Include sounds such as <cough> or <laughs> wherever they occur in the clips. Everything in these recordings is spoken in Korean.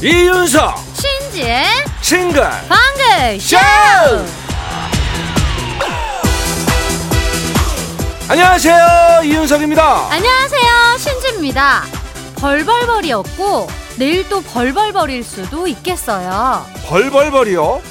이윤석 신지의 싱글 방글 쇼! 안녕하세요 이윤석입니다 안녕하세요, 신지입니다. 벌벌벌이었고 내일 또 벌벌벌일 수도 있겠어요. 벌벌벌이요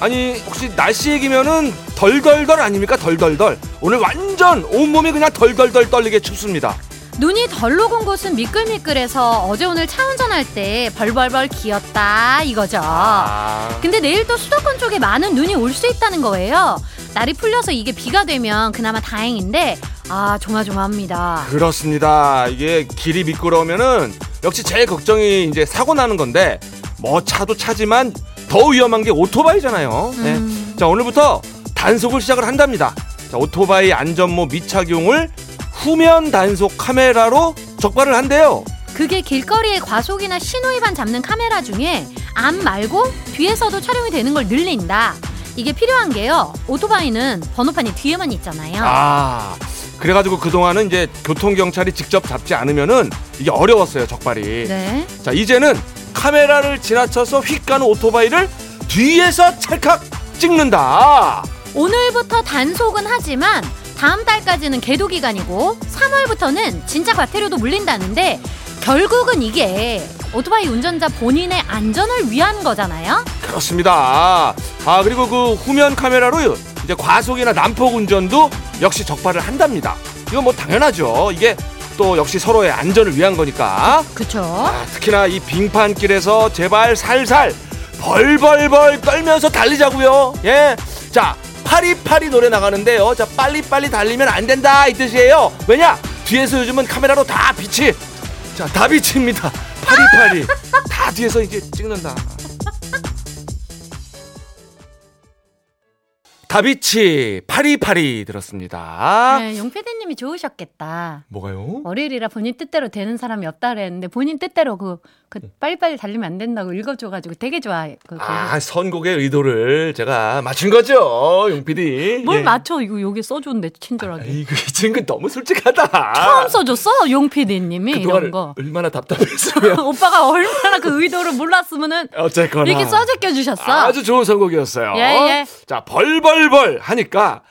아니 혹시 날씨 얘기면은 덜덜덜 아닙니까 덜덜덜 오늘 완전 온몸이 그냥 덜덜덜 떨리게 춥습니다 눈이 덜 녹은 곳은 미끌미끌해서 어제 오늘 차 운전할 때 벌벌벌 기었다 이거죠. 아, 근데 내일 또 수도권 쪽에 많은 눈이 올 수 있다는 거예요. 날이 풀려서 이게 비가 되면 그나마 다행인데 아 조마조마합니다. 그렇습니다 이게 길이 미끄러우면은 역시 제일 걱정이 이제 사고 나는 건데 뭐 차도 차지만 더 위험한 게 오토바이잖아요 네. 음, 자 오늘부터 단속을 시작을 한답니다. 자, 오토바이 안전모 미착용을 후면 단속 카메라로 적발을 한대요. 그게 길거리의 과속이나 신호위반 잡는 카메라 중에 앞 말고 뒤에서도 촬영이 되는 걸 늘린다. 이게 필요한 게요. 오토바이는 번호판이 뒤에만 있잖아요. 아 그래가지고 그 동안은 이제 교통 경찰이 직접 잡지 않으면은 이게 어려웠어요 적발이. 네. 자 이제는 카메라를 지나쳐서 휙 가는 오토바이를 뒤에서 찰칵 찍는다. 오늘부터 단속은 하지만 다음 달까지는 계도 기간이고 3월부터는 진짜 과태료도 물린다는데 결국은 이게 오토바이 운전자 본인의 안전을 위한 거잖아요. 그렇습니다. 아 그리고 그 후면 카메라로 이제 과속이나 난폭 운전도 역시 적발을 한답니다. 이건 뭐 당연하죠. 이게 또 역시 서로의 안전을 위한 거니까. 그쵸? 아, 특히나 이 빙판길에서 제발 살살 벌벌벌 떨면서 달리자고요. 예. 자, 파리파리 노래 나가는데요. 자, 빨리빨리 달리면 안 된다 이 뜻이에요. 왜냐? 뒤에서 요즘은 카메라로 다 빛이 자, 다 비칩니다. 파리파리. <laughs> 다 뒤에서 이제 찍는다. 다비치 파리파리 들었습니다. 네, 용PD님이 좋으셨겠다. 뭐가요? 월요일이라 본인 뜻대로 되는 사람이 없다 그랬는데 본인 뜻대로 그, 그 빨리빨리 달리면 안 된다고 읽어줘가지고 되게 좋아해. 그, 그. 아, 선곡의 의도를 제가 맞춘 거죠, 용 PD. 뭘 예. 맞춰 이거 여기 써줬는데 친절하게. 이거 이 친구 너무 솔직하다. 처음 써줬어 용PD님이 이런 그동안 거. 얼마나 답답했으면. <laughs> 오빠가 얼마나 그 의도를 몰랐으면은 어쨌거나. 이렇게 써제껴 주셨어. 아주 좋은 선곡이었어요. 예, 예. 자, 벌벌벌 하니까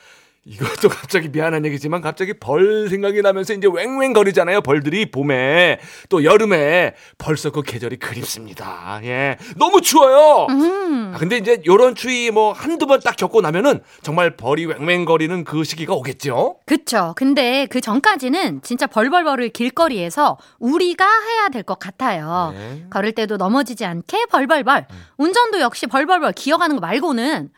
이것도 갑자기 미안한 얘기지만 갑자기 벌 생각이 나면서 이제 왱왱거리잖아요. 벌들이 봄에 또 여름에 벌써 그 계절이 그립습니다. 예. 너무 추워요. 음. 아, 근데 이제 요런 추위 뭐 한두 번 딱 겪고 나면은 정말 벌이 왱왱거리는 그 시기가 오겠죠. 그쵸. 근데 그 전까지는 진짜 벌벌벌을 길거리에서 우리가 해야 될 것 같아요. 네. 걸을 때도 넘어지지 않게 벌벌벌. 운전도 역시 벌벌벌 기어가는 거 말고는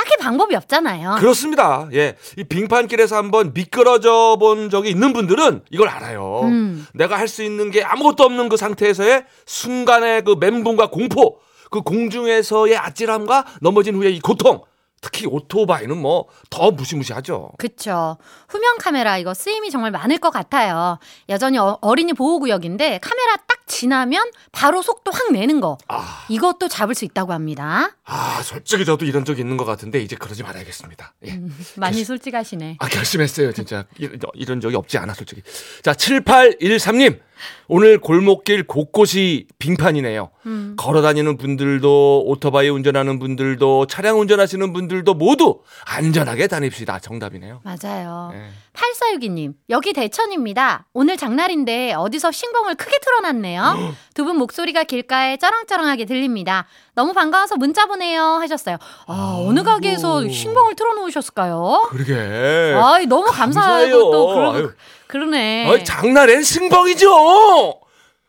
딱히 방법이 없잖아요. 그렇습니다. 예. 이 빙판길에서 한번 미끄러져 본 적이 있는 분들은 이걸 알아요. 음. 내가 할 수 있는 게 아무것도 없는 그 상태에서의 순간의 그 멘붕과 공포, 그 공중에서의 아찔함과 넘어진 후에 이 고통, 특히 오토바이는 뭐 더 무시무시하죠. 그쵸. 후면 카메라 이거 쓰임이 정말 많을 것 같아요. 여전히 어, 어린이 보호 구역인데 카메라 딱 지나면 바로 속도 확 내는 거. 아, 이것도 잡을 수 있다고 합니다. 아, 솔직히 저도 이런 적이 있는 것 같은데 이제 그러지 말아야겠습니다. 예. 많이 솔직하시네. 아, 결심했어요, 진짜. 이런, 이런 적이 없지 않아, 솔직히. 자, 7813님. 오늘 골목길 곳곳이 빙판이네요. 음. 걸어 다니는 분들도, 오토바이 운전하는 분들도, 차량 운전하시는 분들도 모두 안전하게 다닙시다. 정답이네요. 맞아요. 예. 8462님, 여기 대천입니다. 오늘 장날인데 어디서 싱벙을 크게 틀어놨네요. <gasps> 두 분 목소리가 길가에 쩌렁쩌렁하게 들립니다. 너무 반가워서 문자 보내요 하셨어요. 아, 어느 가게에서 싱벙을 틀어놓으셨을까요? 그러게. 아이, 너무 감사하고 감사해요. 또 그러, 아유. 그러네. 어이, 장날엔 싱벙이죠!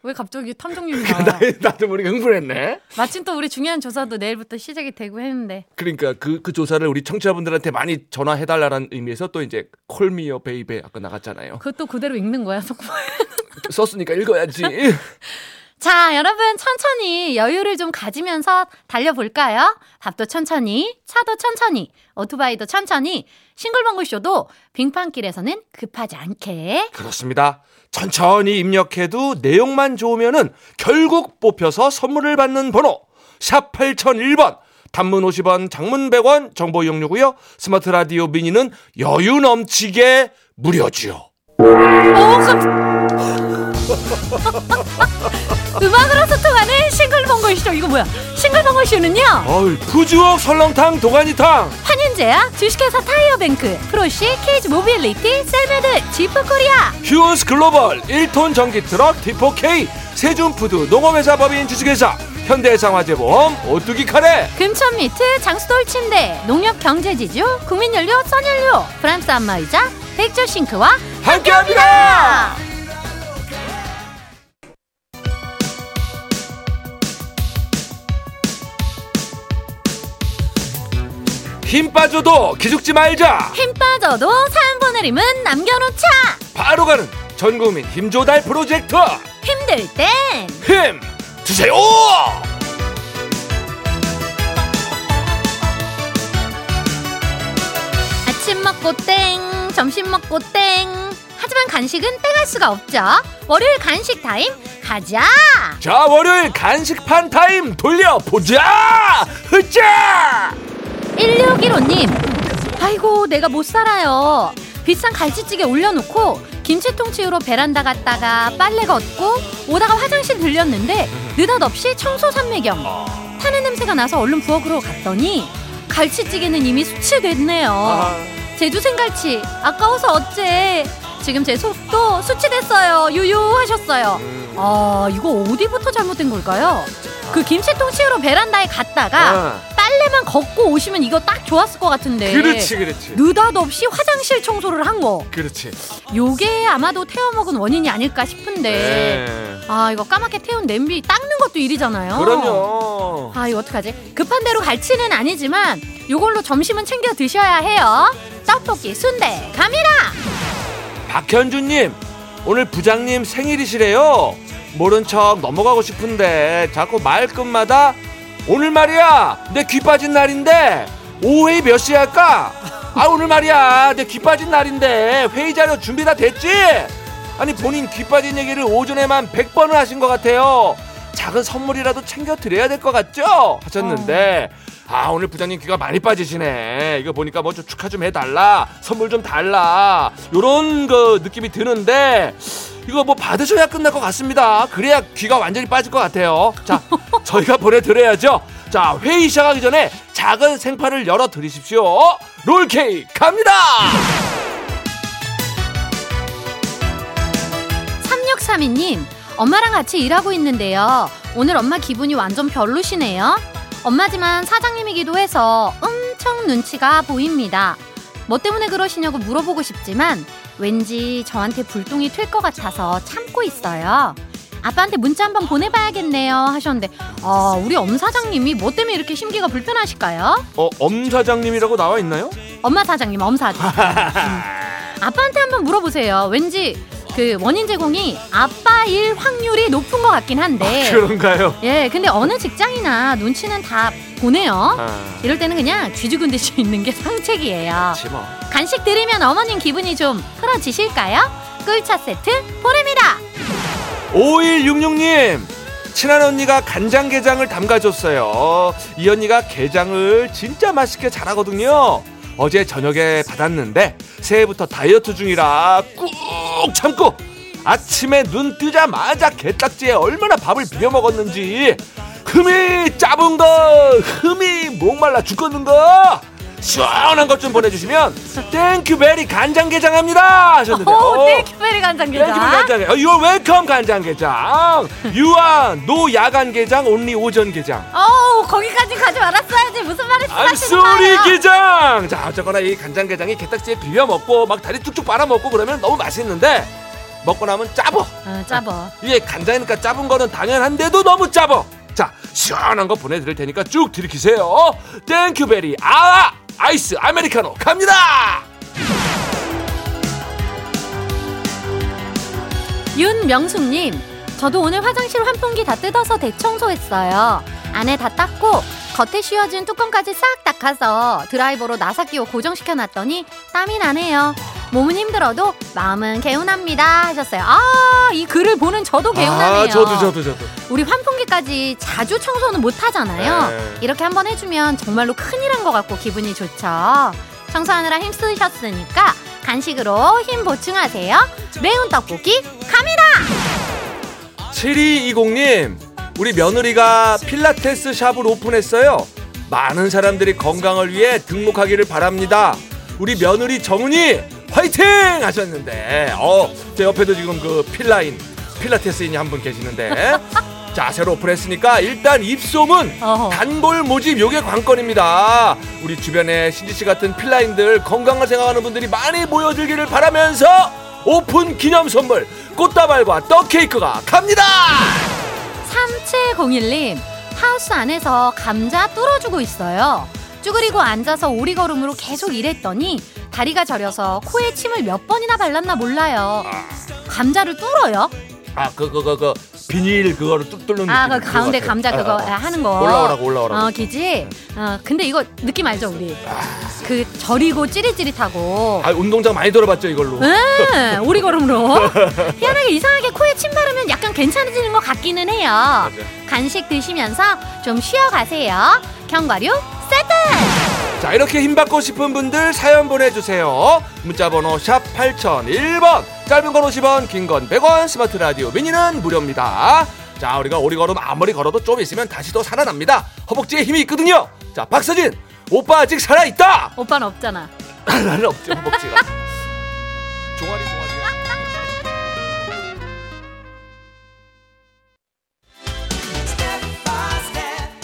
왜 갑자기 탐정님이 나, 나와? 나도 모르게 흥분했네. 마침 또 우리 중요한 조사도 내일부터 시작이 되고 했는데. 그러니까 그, 그 조사를 우리 청취자분들한테 많이 전화해달라는 의미에서 또 이제 Call Me Maybe 아까 나갔잖아요. 그것도 그대로 읽는 거야, 속보에. <laughs> 썼으니까 읽어야지. <laughs> 자, 여러분 천천히 여유를 좀 가지면서 달려볼까요? 밥도 천천히, 차도 천천히, 오토바이도 천천히, 싱글벙글 쇼도 빙판길에서는 급하지 않게. 그렇습니다. 천천히 입력해도 내용만 좋으면은 결국 뽑혀서 선물을 받는 번호 샵 8001번 단문 50원 장문 100원 정보 이용료고요. 스마트 라디오 미니는 여유 넘치게 무료지요. 오, 깜 <laughs> 음악으로 소통하는 싱글벙글 쇼. 이거 뭐야? 싱글벙글 쇼는요. 어이, 푸주옥 설렁탕 도가니탕 환인제약, 주식회사 타이어뱅크, 프로시, 케이지 모빌리티, 셀메드, 지프코리아. 휴온스 글로벌 1톤 전기 트럭 D4K 세준푸드 농업회사 법인 주식회사 현대해상화재보험 오뚜기 카레 금천미트, 장수돌 침대, 농협 경제지주, 국민연료, 선연료, 프랑스 안마의자, 백조 싱크와 함께합니다. 힘 빠져도 기죽지 말자. 힘 빠져도 사연 보내림은 남겨놓자. 바로 가는 전국민 힘 조달 프로젝트 힘들 땐 힘 주세요. 아침 먹고 땡, 점심 먹고 땡. 하지만 간식은 땡할 수가 없죠. 월요일 간식 타임 가자. 자 월요일 간식판 타임 돌려보자. 흐짜. 1615님, 아이고, 내가 못 살아요. 비싼 갈치찌개 올려놓고, 김치통 치우러 베란다 갔다가 빨래 걷고, 오다가 화장실 들렸는데, 느닷없이 청소 삼매경. 타는 냄새가 나서 얼른 부엌으로 갔더니, 갈치찌개는 이미 수치됐네요. 아, 제주 생갈치, 아까워서 어째. 지금 제 속도 수치됐어요. 유유 하셨어요. 음. 아, 이거 어디부터 잘못된 걸까요? 그 김치통 치우러 베란다에 갔다가, 아, 빨래만 걷고 오시면 이거 딱 좋았을 것 같은데. 그렇지 그렇지. 느닷없이 화장실 청소를 한 거. 그렇지. 요게 아마도 태워 먹은 원인이 아닐까 싶은데. 네. 아, 이거 까맣게 태운 냄비 닦는 것도 일이잖아요. 그럼요. 아, 이거 어떡하지? 급한 대로 갈치는 아니지만 요걸로 점심은 챙겨 드셔야 해요. 떡볶이, 순대, 갑니다. 박현주님 오늘 부장님 생일이시래요. 모른 척 넘어가고 싶은데 자꾸 말끝마다 오늘 말이야 내 귀 빠진 날인데 오후에 몇 시에 할까? 아 오늘 말이야 내 귀 빠진 날인데 회의 자료 준비 다 됐지? 아니 본인 귀 빠진 얘기를 오전에만 100번을 하신 것 같아요. 작은 선물이라도 챙겨 드려야 될 것 같죠? 하셨는데 아 오늘 부장님 귀가 많이 빠지시네. 이거 보니까 뭐좀 축하 좀 해달라. 선물 좀 달라. 요런 그 느낌이 드는데 이거 뭐 받으셔야 끝날 것 같습니다. 그래야 귀가 완전히 빠질 것 같아요. 자 <laughs> 저희가 보내드려야죠. 자 회의 시작하기 전에 작은 생파를 열어 드리십시오. 롤케이크 갑니다. 3632님, 엄마랑 같이 일하고 있는데요. 오늘 엄마 기분이 완전 별로시네요. 엄마지만 사장님이기도 해서 엄청 눈치가 보입니다. 뭐 때문에 그러시냐고 물어보고 싶지만 왠지 저한테 불똥이 튈 것 같아서 참고 있어요. 아빠한테 문자 한번 보내봐야겠네요 하셨는데 아 우리 엄 사장님이 뭐 때문에 이렇게 심기가 불편하실까요? 어, 엄 사장님이라고 나와 있나요? 엄마 사장님 엄 사장 음. <laughs> 아빠한테 한번 물어보세요 왠지 그 원인 제공이 아빠일 확률이 높은 것 같긴 한데. 그런가요? 예 근데 어느 직장이나 눈치는 다 보네요. 아, 이럴 때는 그냥 쥐죽은 듯이 <laughs> 있는 게 상책이에요. 뭐. 간식 드리면 어머님 기분이 좀 풀어지실까요? 꿀차 세트 보냅니다. 5166님 친한 언니가 간장게장을 담가줬어요. 이 언니가 게장을 진짜 맛있게 잘하거든요 어제 저녁에 받았는데 새해부터 다이어트 중이라 꾹 참고 아침에 눈 뜨자마자 게딱지에 얼마나 밥을 비벼 먹었는지 흠이 짜은 거 흠이 목말라 죽겠는 거 시원한 것 좀 보내주시면 Thank you very 간장게장 합니다 하셨는데 오 어. Thank you very 간장게장 thank you 간장게. 어, You're welcome 간장게장. You have no 야간게장 only 오전게장. 어우 거기까지 가지 말았어야지 무슨 말을 소리 거예요 게장. 자 어쨌거나 이 간장게장이 게딱지에 비벼 먹고 막 다리 쭉쭉 빨아 먹고 그러면 너무 맛있는데 먹고 나면 짜버. 어, 짜버 이게 간장이니까 짜은 거는 당연한데도 너무 짜버. 자 시원한 거 보내드릴 테니까 쭉 들이키세요. Thank you very 아 아이스 아메리카노 갑니다. 윤명숙님, 저도 오늘 화장실 환풍기 다 뜯어서 대청소했어요. 안에 다 닦고 겉에 씌워진 뚜껑까지 싹 닦아서 드라이버로 나사 끼워 고정시켜 놨더니 땀이 나네요. 몸은 힘들어도 마음은 개운합니다 하셨어요. 아, 이 글을 보는 저도 개운하네요. 아 저도 저도 저도. 우리 환풍기까지 자주 청소는 못 하잖아요. 네. 이렇게 한번 해주면 정말로 큰일 한것 같고 기분이 좋죠. 청소하느라 힘쓰셨으니까 간식으로 힘 보충하세요. 매운 떡볶이 갑니다. 7220님, 우리 며느리가 필라테스 샵을 오픈했어요. 많은 사람들이 건강을 위해 등록하기를 바랍니다. 우리 며느리 정은이 화이팅! 하셨는데, 어, 제 옆에도 지금 그 필라인, 필라테스인이 한 분 계시는데, <laughs> 자, 새로 오픈했으니까 일단 입소문, 어허. 단골 모집 요게 관건입니다. 우리 주변에 신지 씨 같은 필라인들 건강을 생각하는 분들이 많이 모여들기를 바라면서 오픈 기념 선물 꽃다발과 떡 케이크가 갑니다. 3701님, 하우스 안에서 감자 뚫어주고 있어요. 쭈그리고 앉아서 오리걸음으로 계속 일했더니 다리가 저려서 코에 침을 몇 번이나 발랐나 몰라요. 감자를 뚫어요? 아, 그, 그, 그, 그 비닐 그거를 뚝 뚫는 아, 그 느낌 가운데 같아요. 감자 그거 아, 아. 하는 거. 올라오라고, 올라오라고. 어, 기지? 어, 근데 이거 느낌 알죠, 우리? 그 저리고 찌릿찌릿하고. 아, 운동장 많이 돌아봤죠 이걸로. 응, 오리걸음으로. <laughs> 희한하게 이상하게 코에 침 바르면 약간 괜찮아지는 것 같기는 해요. 간식 드시면서 좀 쉬어가세요. 견과류 세트! 자, 이렇게 힘 받고 싶은 분들 사연 보내주세요. 문자번호 샵 8001번, 짧은 건 50원, 긴 건 100원, 스마트 라디오 미니는 무료입니다. 자, 우리가 오리걸음 아무리 걸어도 좀 있으면 다시 또 살아납니다. 허벅지에 힘이 있거든요. 자, 박서진, 오빠 아직 살아있다! 오빠는 없잖아. <laughs> 나는 없죠, 허벅지가. <laughs> 종아리, 종아리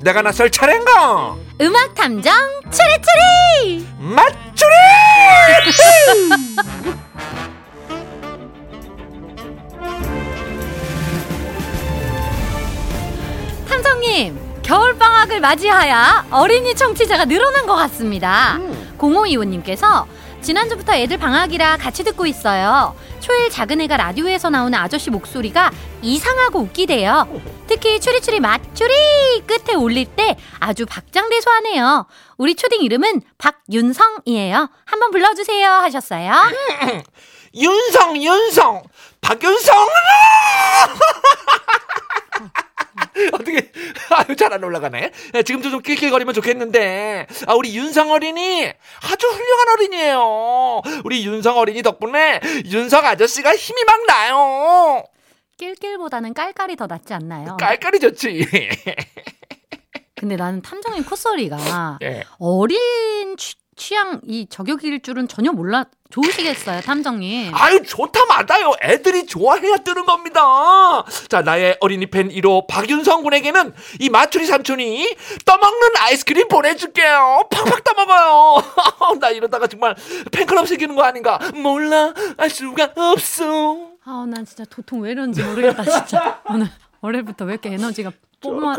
내가 나설 차례인가? 음악 탐정 추리추리! 맞추리! <laughs> 탐정님, 겨울 방학을 맞이하여 어린이 청취자가 늘어난 것 같습니다. 0525님께서 지난주부터 애들 방학이라 같이 듣고 있어요. 초일 작은 애가 라디오에서 나오는 아저씨 목소리가 이상하고 웃기대요. 특히 추리추리 맞추리 끝에 올릴 때 아주 박장대소하네요. 우리 초딩 이름은 박윤성이에요. 한번 불러주세요 하셨어요. <laughs> 윤성 윤성 박윤성 <laughs> 어떻게 아유 잘 안 올라가네 예, 지금도 좀 낄낄거리면 좋겠는데 아 우리 윤성 어린이 아주 훌륭한 어린이에요 우리 윤성 어린이 덕분에 윤성 아저씨가 힘이 막 나요 낄낄보다는 깔깔이 더 낫지 않나요? 깔깔이 좋지. <laughs> 근데 나는 탐정님 콧소리가 예. <laughs> 어린 취, 취향 이 저격일 줄은 전혀 몰라 좋으시겠어요 탐정님. 아유 좋다 맞아요. 애들이 좋아해야 뜨는 겁니다. 자 나의 어린이 팬 1호 박윤성 군에게는 이 마추리 삼촌이 떠먹는 아이스크림 보내줄게요. 팍팍 떠먹어요. <laughs> 나 이러다가 정말 팬클럽 생기는 거 아닌가 몰라. 알 수가 없어 아 난 진짜 도통 왜 이런지 모르겠다 진짜. 오늘 월요일부터 왜 이렇게 에너지가 뿜어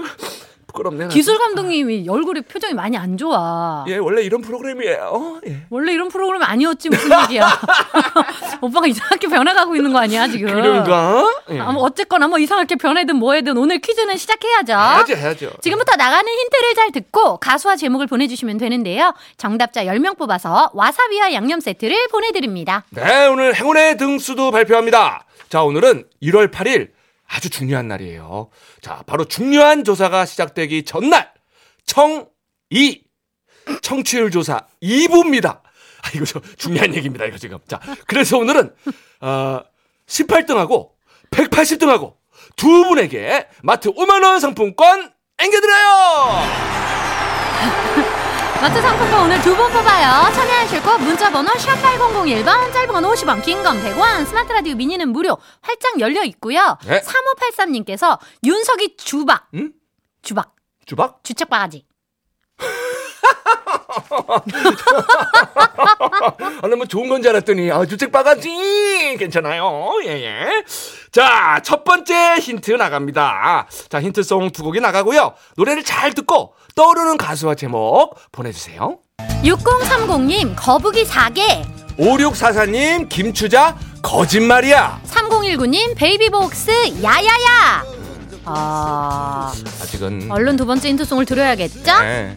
부끄럽네 나. 기술 감독님이 얼굴이 표정이 많이 안 좋아 예 원래 이런 프로그램이에요 예. 원래 이런 프로그램 아니었지 무슨 얘기야 <laughs> 오빠가 이상하게 변해가고 있는 거 아니야 지금 그런가 예. 아, 뭐 어쨌거나 뭐 이상하게 변해든 뭐해든 오늘 퀴즈는 시작해야죠 해야죠 해야죠 지금부터 나가는 힌트를 잘 듣고 가수와 제목을 보내주시면 되는데요. 정답자 10명 뽑아서 와사비와 양념 세트를 보내드립니다. 네, 오늘 행운의 등수도 발표합니다. 자, 오늘은 1월 8일 아주 중요한 날이에요. 자, 바로 중요한 조사가 시작되기 전날 청이 청취율 조사 2부입니다. 아, 이거 저 중요한 얘기입니다. 이거 지금. 자, 그래서 오늘은 어, 18등하고 180등하고 두 분에게 마트 5만 원 상품권 앵겨드려요. <laughs> 마트 상품권 오늘 두 번 뽑아요. 참여하실 곳 문자번호 샵 8001번 짧은 건 50원 긴 건 100원 스마트 라디오 미니는 무료 활짝 열려 있고요. 네. 3583님께서 윤석이 주박 응? 주박 주박? 주책 바가지 아, 나뭐 좋은 건 줄 알았더니, 아, 주책 바가지! 괜찮아요. 예, 예. 자, 첫 번째 힌트 나갑니다. 자, 힌트송 두 곡이 나가고요. 노래를 잘 듣고 떠오르는 가수와 제목 보내주세요. 6030님 거북이 4개 5644님 김추자 거짓말이야. 3019님 베이비복스 야야야. 아 아직은 얼른 두 번째 힌트송을 들어야겠죠? 네.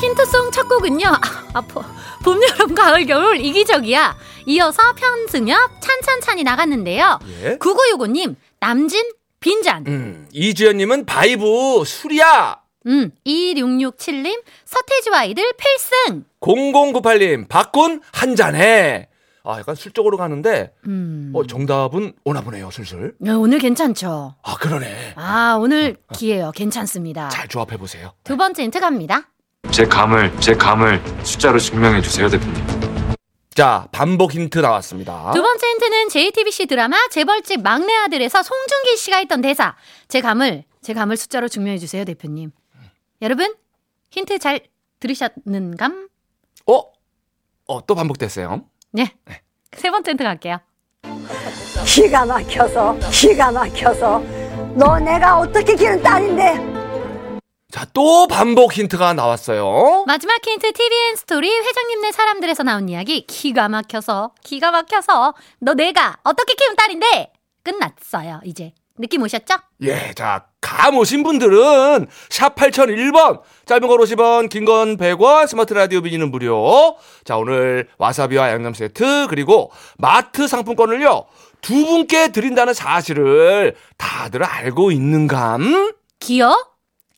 힌트송 첫 곡은요. 아, 아파. 봄, 여름, 가을, 겨울 이기적이야. 이어서 편승엽 찬찬찬이 나갔는데요. 예. 9965님 남진 빈잔. 음, 이주연님은 바이브 술이야. 음, 2667님 서태지와 아이들 필승. 0098님 박군 한 잔해. 아 약간 술적으로 가는데 음. 어, 정답은 오나 보네요 슬슬. 야, 오늘 괜찮죠? 아 그러네. 아, 오늘 기회요. 괜찮습니다. 잘 조합해 보세요. 두 번째 힌트 갑니다. 제 감을 제 감을 숫자로 증명해 주세요, 대표님. 자 반복 힌트 나왔습니다. 두 번째 힌트는 JTBC 드라마 재벌집 막내 아들에서 송중기 씨가 했던 대사. 제 감을 제 감을 숫자로 증명해 주세요, 대표님. 여러분 힌트 잘 들으셨는감? 어? 어 또 반복됐어요. 네. 세 번째 힌트 갈게요. 기가 막혀서 기가 막혀서 너 내가 어떻게 기른 딸인데 자 또 반복 힌트가 나왔어요. 마지막 힌트 TVN 스토리 회장님네 사람들에서 나온 이야기 기가 막혀서 기가 막혀서 너 내가 어떻게 키운 딸인데 끝났어요 이제 느낌 오셨죠? 예, 자, 감 오신 분들은 샵 8001번, 짧은 글 50원, 긴 건 100원, 스마트 라디오 미니는 무료. 자, 오늘 와사비와 양념 세트, 그리고 마트 상품권을요, 두 분께 드린다는 사실을 다들 알고 있는 감? 기어?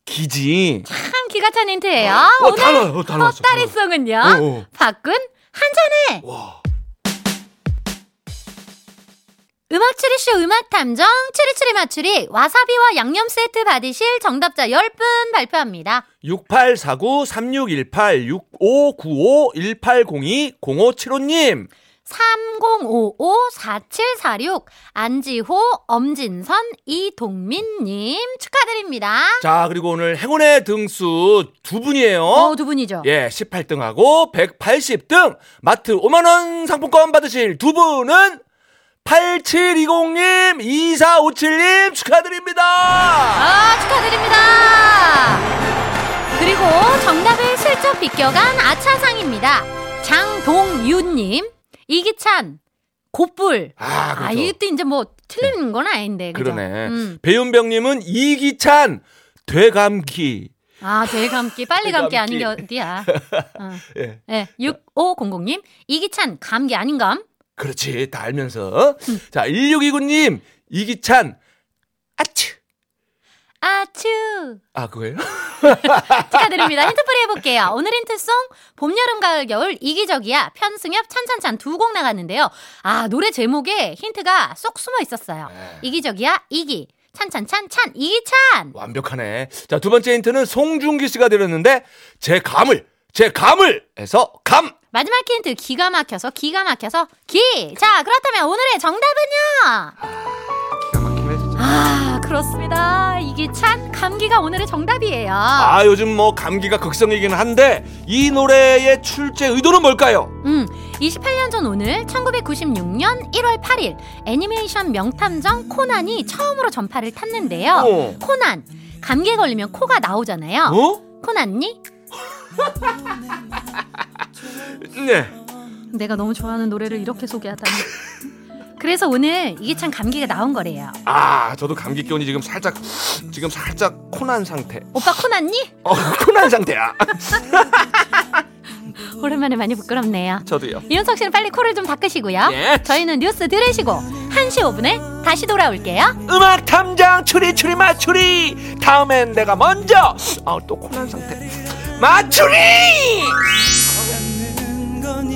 기지. 참 기가 찬 힌트예요. 어, 오늘 어, 다 나왔어. 헛다리송은요. 어, 어. 박군 한 잔에 와. 음악 추리쇼 음악 탐정 추리추리 맞추리 와사비와 양념 세트 받으실 정답자 10분 발표합니다. 6849-3618-6595-1802-0575님. 3055-4746 안지호, 엄진선, 이동민님 축하드립니다. 자, 그리고 오늘 행운의 등수 두 분이에요. 어, 두 분이죠. 예, 18등하고 180등 마트 5만원 상품권 받으실 두 분은 8720님, 2457님 축하드립니다! 아, 축하드립니다. 그리고 정답을 슬쩍 비껴간 아차상입니다. 장동윤님, 이기찬, 곱불. 아, 그렇죠. 이것도 이제 뭐 틀리는 건 아닌데. 그죠? 그러네. 음. 배윤병님은 이기찬, 되감기. 아, 되감기, 빨리 감기 아닌 게. 어디야. <laughs> 어. 예, 네, 6500님, 이기찬, 감기 아닌감? 그렇지. 다 알면서. 자, 1629님, 이기찬, 아츠. 아츄. 아, 그거예요? <laughs> 축하드립니다. 힌트풀이 해볼게요. 오늘 힌트송 봄, 여름, 가을, 겨울 이기적이야 편승엽 찬찬찬 두 곡 나갔는데요. 아 노래 제목에 힌트가 쏙 숨어 있었어요. 이기적이야 이기 찬찬찬 찬 이기찬. 완벽하네. 자, 두 번째 힌트는 송중기 씨가 드렸는데, 제 감을, 제 감을 해서 감! 마지막 힌트 기가 막혀서 기가 막혀서 기. 자 그렇다면 오늘의 정답은요. 아 그렇습니다. 이기찬 감기가 오늘의 정답이에요. 아, 요즘 뭐 감기가 극성이긴 한데, 이 노래의 출제 의도는 뭘까요? 음, 28년 전 오늘 1996년 1월 8일 애니메이션 명탐정 코난이 처음으로 전파를 탔는데요. 어. 코난 감기에 걸리면 코가 나오잖아요. 어? 코난니? <laughs> 네. 내가 너무 좋아하는 노래를 이렇게 소개하다니. 그래서 오늘 이게 참 감기가 나온 거래요. 아, 저도 감기 기운이 지금 살짝, 지금 살짝 코난 상태. 오빠 코난니? 어, 코난 상태야. <laughs> 오랜만에 많이 부끄럽네요. 저도요. 이윤석 씨는 빨리 코를 좀 닦으시고요. 예. 저희는 뉴스 들으시고 1시 5분에 다시 돌아올게요. 음악 탐정 추리 추리 맞추리. 다음엔 내가 먼저. 어, 또 코난 상태. 맞추리! 건